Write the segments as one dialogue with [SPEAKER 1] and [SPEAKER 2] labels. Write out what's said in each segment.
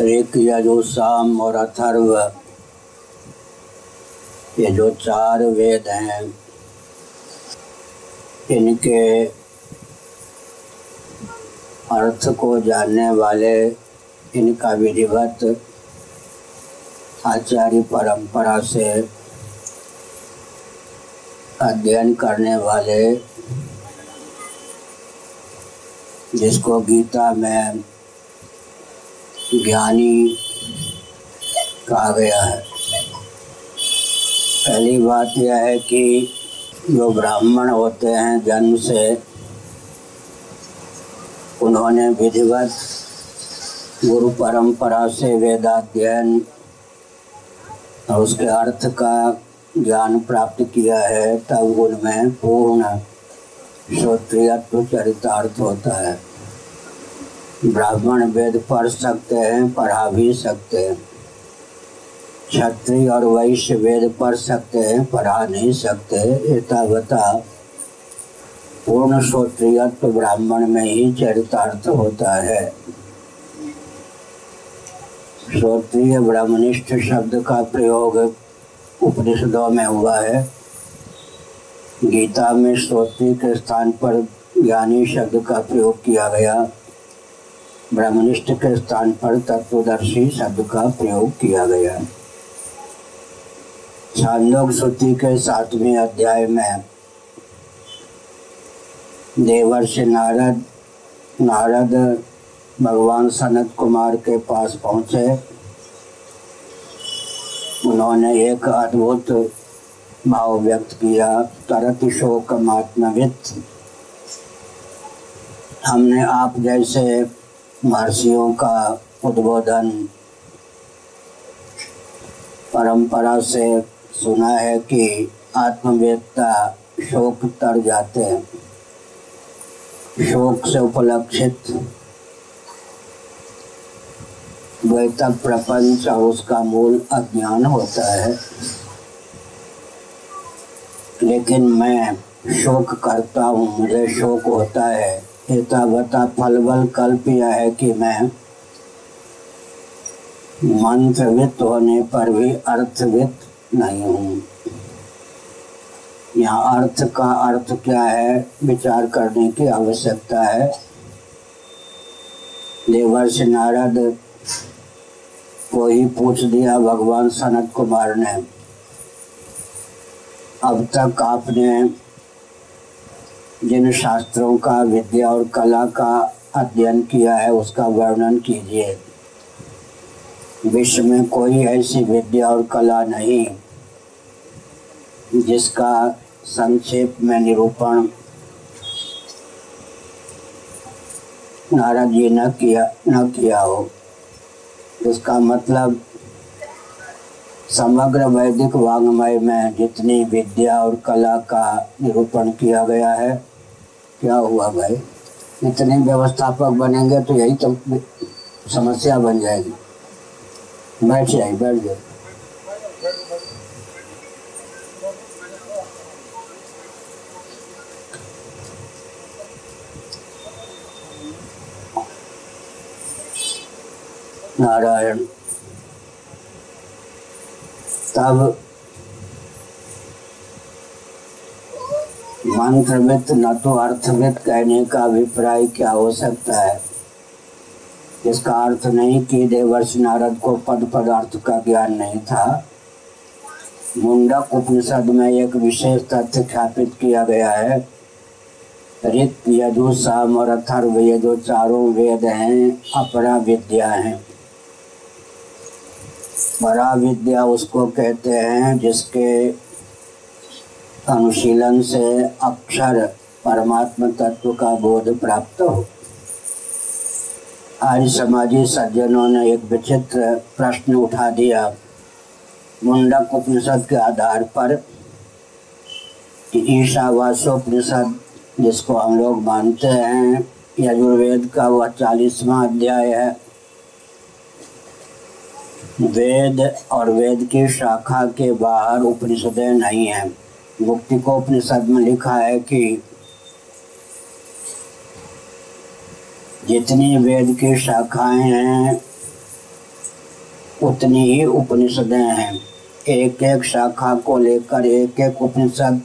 [SPEAKER 1] ऋक यजु साम और अथर्व, ये जो चार वेद हैं, इनके अर्थ को जानने वाले इनका विधिवत आचार्य परंपरा से अध्ययन करने वाले, जिसको गीता में ज्ञानी कहा गया है। पहली बात यह है कि जो ब्राह्मण होते हैं, जन्म से उन्होंने विधिवत गुरु परंपरा से वेदाध्ययन और उसके अर्थ का ज्ञान प्राप्त किया है, तब उनमें पूर्ण श्रोत्रियत्व चरितार्थ होता है। ब्राह्मण वेद पढ़ सकते हैं, पढ़ा भी सकते हैं। क्षत्रिय और वैश्य वेद पढ़ सकते हैं, पढ़ा नहीं सकते। एतावता पूर्ण श्रोत्रियत्व ब्राह्मण में ही चरितार्थ होता है। श्रोत्रिय ब्राह्मणिष्ठ शब्द का प्रयोग उपनिषदों में हुआ है। गीता में श्रोत्री के स्थान पर ज्ञानी शब्द का प्रयोग किया गया। ब्रह्मनिष्ठ के स्थान पर तत्वदर्शी शब्द का प्रयोग किया गया। छांदोग श्रुति के सातवें अध्याय में, देवर्षि नारद नारद भगवान सनत कुमार के पास पहुँचे। उन्होंने एक अद्भुत भाव व्यक्त किया, तरत शोक मात्मवित हमने आप जैसे महर्षियों का उद्बोधन परंपरा से सुना है कि आत्मवेदता शोक तर जाते हैं शोक से उपलक्षित द्वैतक प्रपंच और उसका मूल अज्ञान होता है लेकिन मैं शोक करता हूँ मुझे शोक होता है एतावता फल बल कल्प यह है कि मैं मंत्रवित होने पर भी अर्थवित नहीं हूँ। यहाँ अर्थ का अर्थ क्या है, विचार करने की आवश्यकता है। देवर्ष नारद को ही पूछ दिया भगवान सनत कुमार ने, अब तक आपने जिन शास्त्रों का, विद्या और कला का अध्ययन किया है, उसका वर्णन कीजिए। विश्व में कोई ऐसी विद्या और कला नहीं, जिसका संक्षेप में निरूपण नारद जी न किया न किया हो। इसका मतलब समग्र वैदिक वांग्मय में जितनी विद्या और कला का निरूपण किया गया है क्या हुआ भाई? इतने व्यवस्थापक बनेंगे तो यही तो समस्या बन जाएगी। बैठ जाए बैठ जाए नारायण, तब मंत्रवित न तो अर्थवित कहने का अभिप्राय क्या हो सकता है? इसका अर्थ नहीं कि देवर्ष नारद को पद पदार्थ का ज्ञान नहीं था। मुंडक उपनिषद में एक विशेष तथ्य ख्यापित किया गया है। ऋत यजु साम और अथर्व, ये जो चारों वेद हैं अपरा विद्या हैं। बड़ा विद्या उसको कहते हैं जिसके अनुशीलन से अक्षर परमात्मा तत्व का बोध प्राप्त हो। आज समाजी सज्जनों ने एक विचित्र प्रश्न उठा दिया। मुंडक उपनिषद के आधार पर ईशावासोपनिषद जिसको हम लोग मानते हैं, यजुर्वेद का वह चालीसवा अध्याय है। वेद और वेद की शाखा के बाहर उपनिषदें नहीं हैं। मुक्ति को उपनिषद में लिखा है कि जितनी वेद की शाखाएँ हैं, उतनी ही उपनिषदें हैं। एक एक शाखा को लेकर एक एक उपनिषद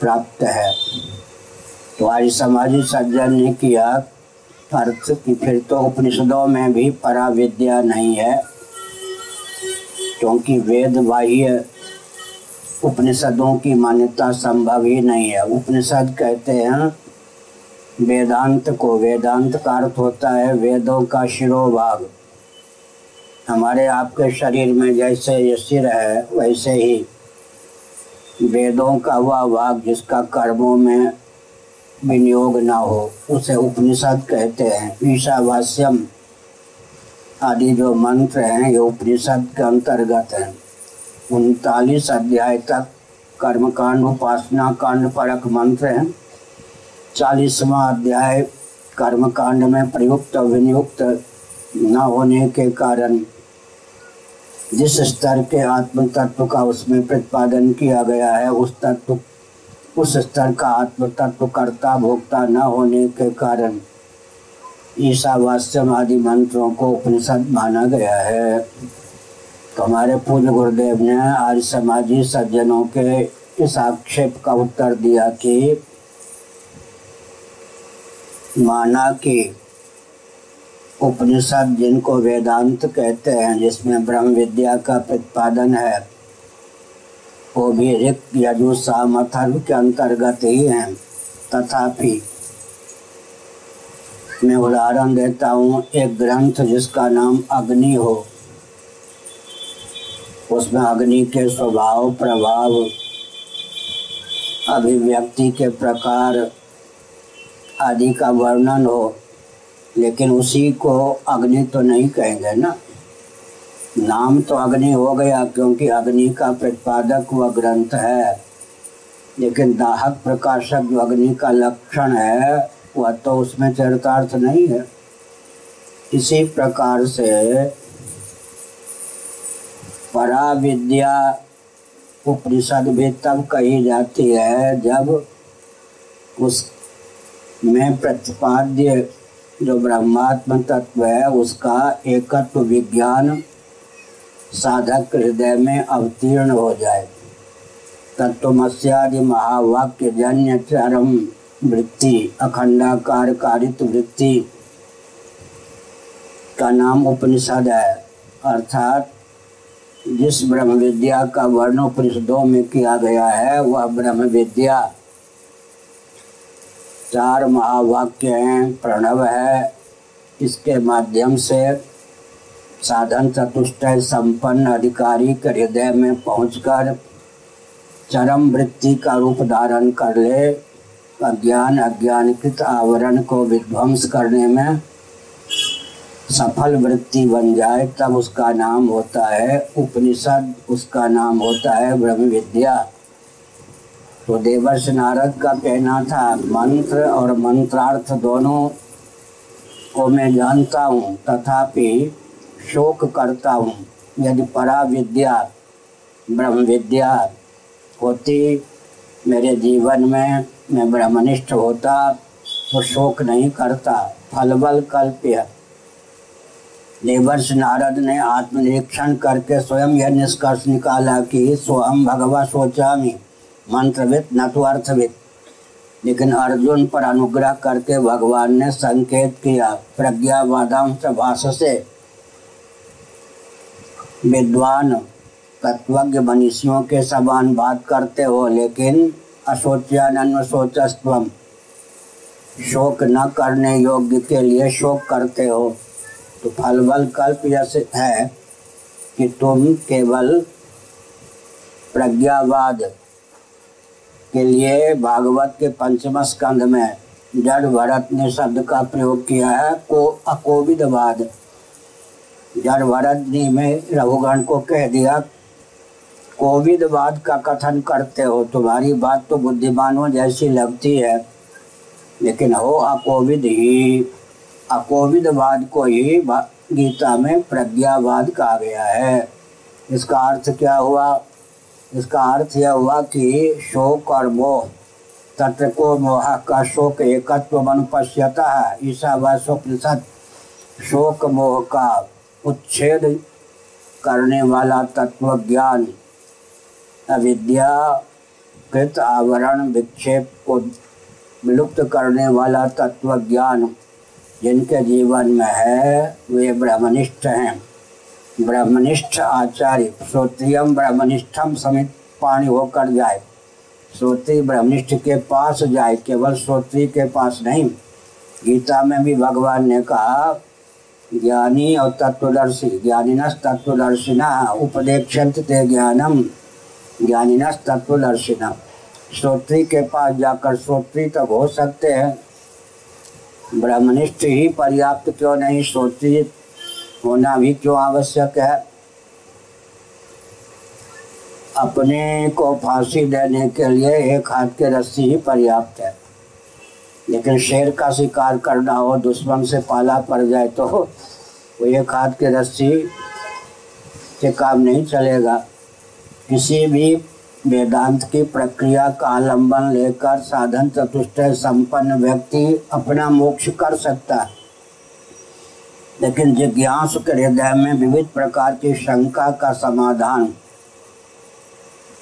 [SPEAKER 1] प्राप्त है। तो आज समाजी सज्जन ने किया अर्थ कि फिर तो उपनिषदों में भी पराविद्या नहीं है, क्योंकि वेद बाह्य उपनिषदों की मान्यता संभव ही नहीं है। उपनिषद कहते हैं, वेदांत को वेदांत का अर्थ होता है, वेदों का शिरोभाग। हमारे आपके शरीर में जैसे ये सिर है, वैसे ही वेदों का वह भाग जिसका कर्मों में विनियोग न हो, उसे उपनिषद कहते हैं। ईशावास्यम आदि जो मंत्र हैं, ये उपनिषद के अंतर्गत हैं। उनतालीस अध्याय तक कर्मकांड उपासना कांड परक मंत्र हैं। चालीसवा अध्याय कर्मकांड में प्रयुक्त विनियुक्त न होने के कारण जिस स्तर के आत्म तत्व का उसमें प्रतिपादन किया गया है, उस तत्व, उस स्तर का आत्म तत्व कर्ता, भोक्ता न होने के कारण ईशावास्यम आदि मंत्रों को उपनिषद माना गया है। तो हमारे पूज्य गुरुदेव ने आज समाजी सज्जनों के इस आक्षेप का उत्तर दिया कि माना कि उपनिषद जिनको वेदांत कहते हैं, जिसमें ब्रह्म विद्या का प्रतिपादन है, वो भी ऋक यजु साम के अंतर्गत ही हैं। तथापि मैं उदाहरण देता हूँ, एक ग्रंथ जिसका नाम अग्नि हो उसमें अग्नि के स्वभाव, प्रभाव, अभिव्यक्ति के प्रकार आदि का वर्णन हो, लेकिन उसी को अग्नि तो नहीं कहेंगे ना। नाम तो अग्नि हो गया, क्योंकि अग्नि का प्रतिपादक वह ग्रंथ है। लेकिन दाहक प्रकाशक जो अग्नि का लक्षण है, वह तो उसमें चरितार्थ नहीं है। इसी प्रकार से परा विद्या उपनिषद भी तब कही जाती है जब उस में प्रतिपाद्य जो ब्रह्मात्म तत्व है, उसका एकत्व विज्ञान साधक हृदय में अवतीर्ण हो जाए। तत्वमस्यादि महावाक्य जन्य चरम वृत्ति अखंडाकार कारित वृत्ति का नाम उपनिषद है। अर्थात जिस ब्रह्म विद्या का वर्ण उपनिषदों में किया गया है, वह ब्रह्म विद्या चार महावाक्य हैं, प्रणव है, इसके माध्यम से साधन चतुष्टय संपन्न अधिकारी के हृदय में पहुंचकर चरम वृत्ति का रूप धारण कर ले अज्ञान अज्ञानकृत आवरण को विध्वंस करने में सफल वृत्ति बन जाए, तब उसका नाम होता है उपनिषद, उसका नाम होता है ब्रह्म विद्या तो देवर्ष नारद का कहना था, मंत्र और मंत्रार्थ दोनों को मैं जानता हूँ, तथापि शोक करता हूँ। यदि परा विद्या ब्रह्म विद्या होती मेरे जीवन में, मैं ब्रह्मनिष्ठ होता तो शोक नहीं करता। फलबल कल्प्य। देवर्ष नारद ने आत्मनिरीक्षण करके स्वयं यह निष्कर्ष निकाला कि स्वयं भगवा सोचामी, मंत्रविद न तो अर्थविद। लेकिन अर्जुन पर अनुग्रह करके भगवान ने संकेत किया, प्रज्ञावादांश भाष से, विद्वान, तत्वज्ञ मनुष्यों के समान बात करते हो, लेकिन असोच्यानन्व सोचस्व शोक न करने योग्य के लिए शोक करते हो। तो फल बल कल्प यह है कि तुम केवल प्रज्ञावाद के लिए भागवत के पंचम स्कंध में जड़ भरत ने शब्द का प्रयोग किया है, को अकोविदवाद। जड़ भरत ने में रघुगण को कह दिया, कोविदवाद का कथन करते हो, तुम्हारी बात तो बुद्धिमानों जैसी लगती है, लेकिन हो अकोविद ही। अकोविदवाद को ही गीता में प्रज्ञावाद कहा गया है। इसका अर्थ क्या हुआ? इसका अर्थ यह हुआ कि शोक और मोह, तत्व को मोह का शोक एकत्व मन पश्यता है। ईसा व शोक मोह का उच्छेद करने वाला तत्व ज्ञान, अविद्या कृत आवरण विक्षेप को विलुप्त करने वाला तत्व ज्ञान जिनके जीवन में है, वे ब्रह्मनिष्ठ हैं। ब्रह्मनिष्ठ आचार्य श्रोत्रियम ब्रह्मनिष्ठम समित पाणी होकर जाए। श्रोत्री ब्रह्मनिष्ठ के पास जाए, केवल श्रोत्री के पास नहीं। गीता में भी भगवान ने कहा, ज्ञानी और तत्वदर्शी, ज्ञानीनस तत्वदर्शिना उपदेक्षंत ते ज्ञानम। ज्ञानीनस तत्वदर्शिना श्रोत्री के पास जाकर श्रोत्री तक हो सकते हैं। ब्रह्मनिष्ठ ही पर्याप्त क्यों नहीं श्रोत्री होना भी क्यों आवश्यक है? अपने को फांसी देने के लिए एक हाथ के रस्सी ही पर्याप्त है। लेकिन शेर का शिकार करना हो, दुश्मन से पाला पड़ जाए तो वो एक हाथ के रस्सी से काम नहीं चलेगा। किसी भी वेदांत की प्रक्रिया का आलंबन लेकर साधन चतुष्टय संपन्न व्यक्ति अपना मोक्ष कर सकता है। लेकिन जिज्ञास के हृदय में विविध प्रकार की शंका का समाधान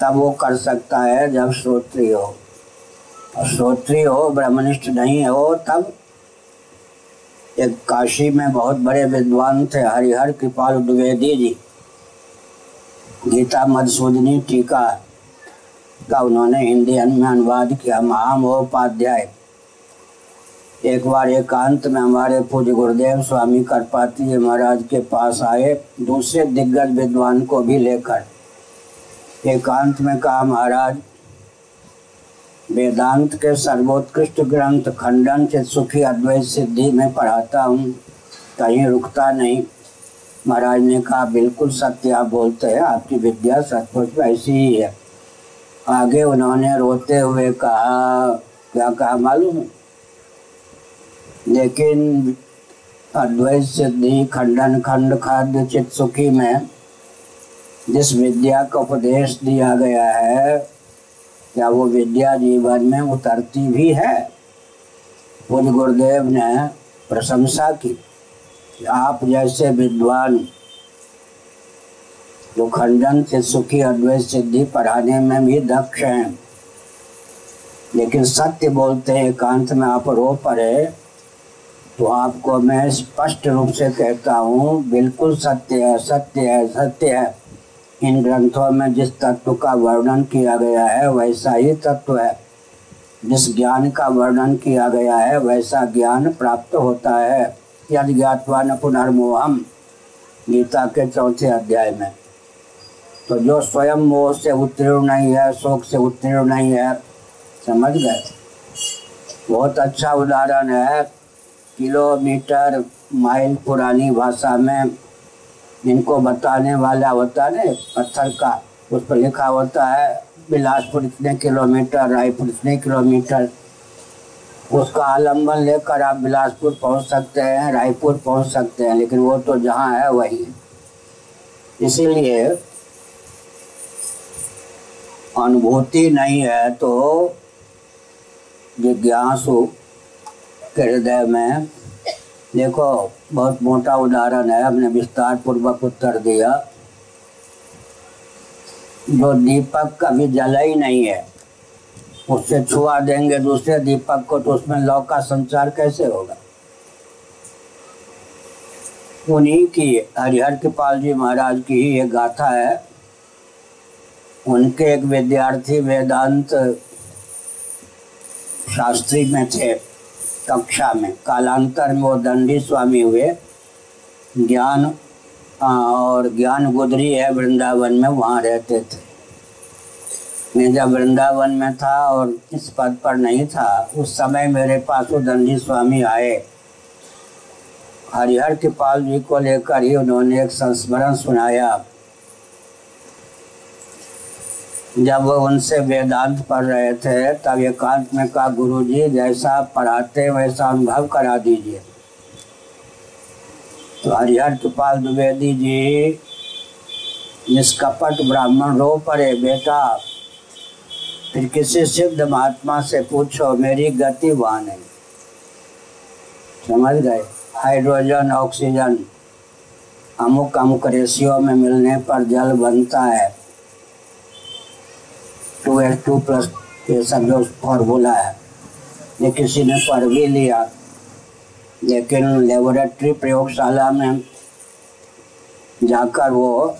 [SPEAKER 1] तब वो कर सकता है जब श्रोत्री हो। और श्रोत्री हो, ब्रह्मनिष्ठ नहीं हो, तब एक काशी में बहुत बड़े विद्वान थे, हरिहर कृपाल द्विवेदी जी। गीता मधुसूदनी टीका का उन्होंने हिंदी में अनुवाद किया, महामहोपाध्याय। एक बार एकांत में हमारे पूज्य गुरुदेव स्वामी करपाती जी महाराज के पास आए, दूसरे दिग्गज विद्वान को भी लेकर। एकांत में कहा, महाराज, वेदांत के सर्वोत्कृष्ट ग्रंथ खंडन से सुखी अद्वैत सिद्धि में पढ़ाता हूँ, कहीं रुकता नहीं। महाराज ने कहा, बिल्कुल सत्य, आप बोलते हैं, आपकी विद्या सचमुच ऐसी ही है। आगे उन्होंने रोते हुए कहा, क्या कहा मालूम है? लेकिन अद्वैत सिद्धि खंडन खंड खाद्य चित सुखी में जिस विद्या का उपदेश दिया गया है, क्या वो विद्या जीवन में उतरती भी है? पूज्य गुरुदेव ने प्रशंसा की, आप जैसे विद्वान जो खंडन से सुखी अद्वैत सिद्धि पढ़ाने में भी दक्ष हैं। लेकिन सत्य बोलते हैं, एकांत में आप रो पड़े तो आपको मैं स्पष्ट रूप से कहता हूँ, बिल्कुल सत्य है सत्य है सत्य है। इन ग्रंथों में जिस तत्व का वर्णन किया गया है, वैसा ही तत्व है। जिस ज्ञान का वर्णन किया गया है, वैसा ज्ञान प्राप्त होता है। यद ज्ञातवा न पुनर्मोहम, गीता के चौथे अध्याय में। तो जो स्वयं मोह से उत्तीर्ण नहीं है, शोक से उत्तीर्ण नहीं है, समझ गए? बहुत अच्छा उदाहरण है, किलोमीटर माइल पुरानी भाषा में इनको बताने वाला होता है, पत्थर का, उस पर लिखा होता है, बिलासपुर इतने किलोमीटर, रायपुर इतने किलोमीटर। उसका आलंबन लेकर आप बिलासपुर पहुँच सकते हैं, रायपुर पहुँच सकते हैं, लेकिन वो तो जहाँ है वही। इसीलिए अनुभूति नहीं है तो जिज्ञासु के हृदय में, देखो, बहुत मोटा उदाहरण है, हमने विस्तार पूर्वक उत्तर दिया। जो दीपक कभी जला ही नहीं है, उससे छुआ देंगे दूसरे दीपक को तो उसमें लौ का संचार कैसे होगा? उन्हीं की, हरिहर कृपाल जी महाराज की ही एक गाथा है उनके एक विद्यार्थी वेदांत शास्त्री में थे। कक्षा में। कालांतर में वो दंडी स्वामी हुए। ज्ञान और ज्ञान गुदरी है वृंदावन में, वहाँ रहते थे। मैं जब वृंदावन में था और इस पद पर नहीं था, उस समय मेरे पास वो दंडी स्वामी आए। हरिहर कृपाल जी को लेकर ही उन्होंने एक संस्मरण सुनाया। जब वो उनसे वेदांत पढ़ रहे थे, तब एकांत में कहा गुरु जी जैसा पढ़ाते वैसा अनुभव करा दीजिए। तो हरिहर कृपाल द्विवेदी जी निष्कपट ब्राह्मण रो पड़े, बेटा, फिर किसी सिद्ध महात्मा से पूछो, मेरी गति वहाँ नहीं समझ गए? हाइड्रोजन, ऑक्सीजन अमुक अमुक रेशियो में मिलने पर जल बनता है। टू एच टू प्लस ये सब जो फॉर्मूला है। ये किसी ने पढ़ भी लिया। लेकिन लेबोरेटरी प्रयोगशाला में जाकर वो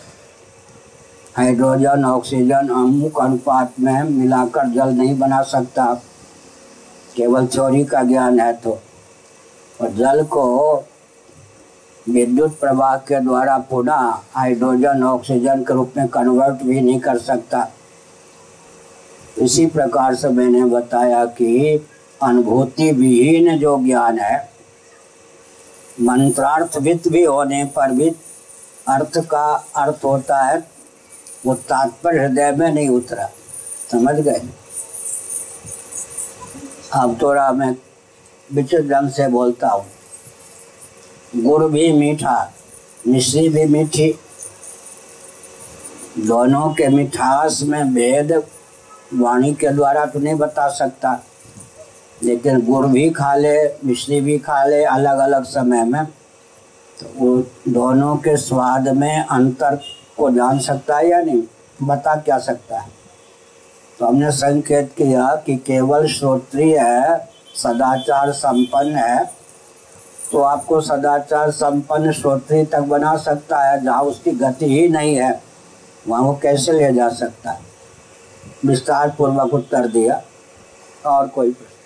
[SPEAKER 1] हाइड्रोजन, ऑक्सीजन, अमुक अनुपात में मिलाकर जल नहीं बना सकता। केवल चोरी का ज्ञान है तो। और जल को विद्युत प्रवाह के द्वारा पुनः हाइड्रोजन, ऑक्सीजन के रूप में कन्वर्ट भी नहीं कर सकता। इसी प्रकार से मैंने बताया कि अनुभूति विहीन जो ज्ञान है मंत्रार्थवित भी होने पर भी अर्थ का अर्थ होता है, वो तात्पर्य हृदय में नहीं उतरा। समझ गए? अब थोड़ा मैं विचित्र ढंग से बोलता हूँ। गुड़ भी मीठा, मिश्री भी मीठी, दोनों के मिठास में भेद वाणी के द्वारा तो नहीं बता सकता। लेकिन गुड़ भी खा ले, मिश्री भी खा ले अलग अलग समय में तो वो दोनों के स्वाद में अंतर को जान सकता है या नहीं, बता क्या सकता है? तो हमने संकेत किया कि केवल श्रोत्रिय है, सदाचार संपन्न है तो आपको सदाचार संपन्न श्रोत्रिय तक बना सकता है, जहाँ उसकी गति ही नहीं है, वहाँ वो कैसे ले जा सकता है? विस्तार पूर्वक उत्तर दिया और कोई प्रश्न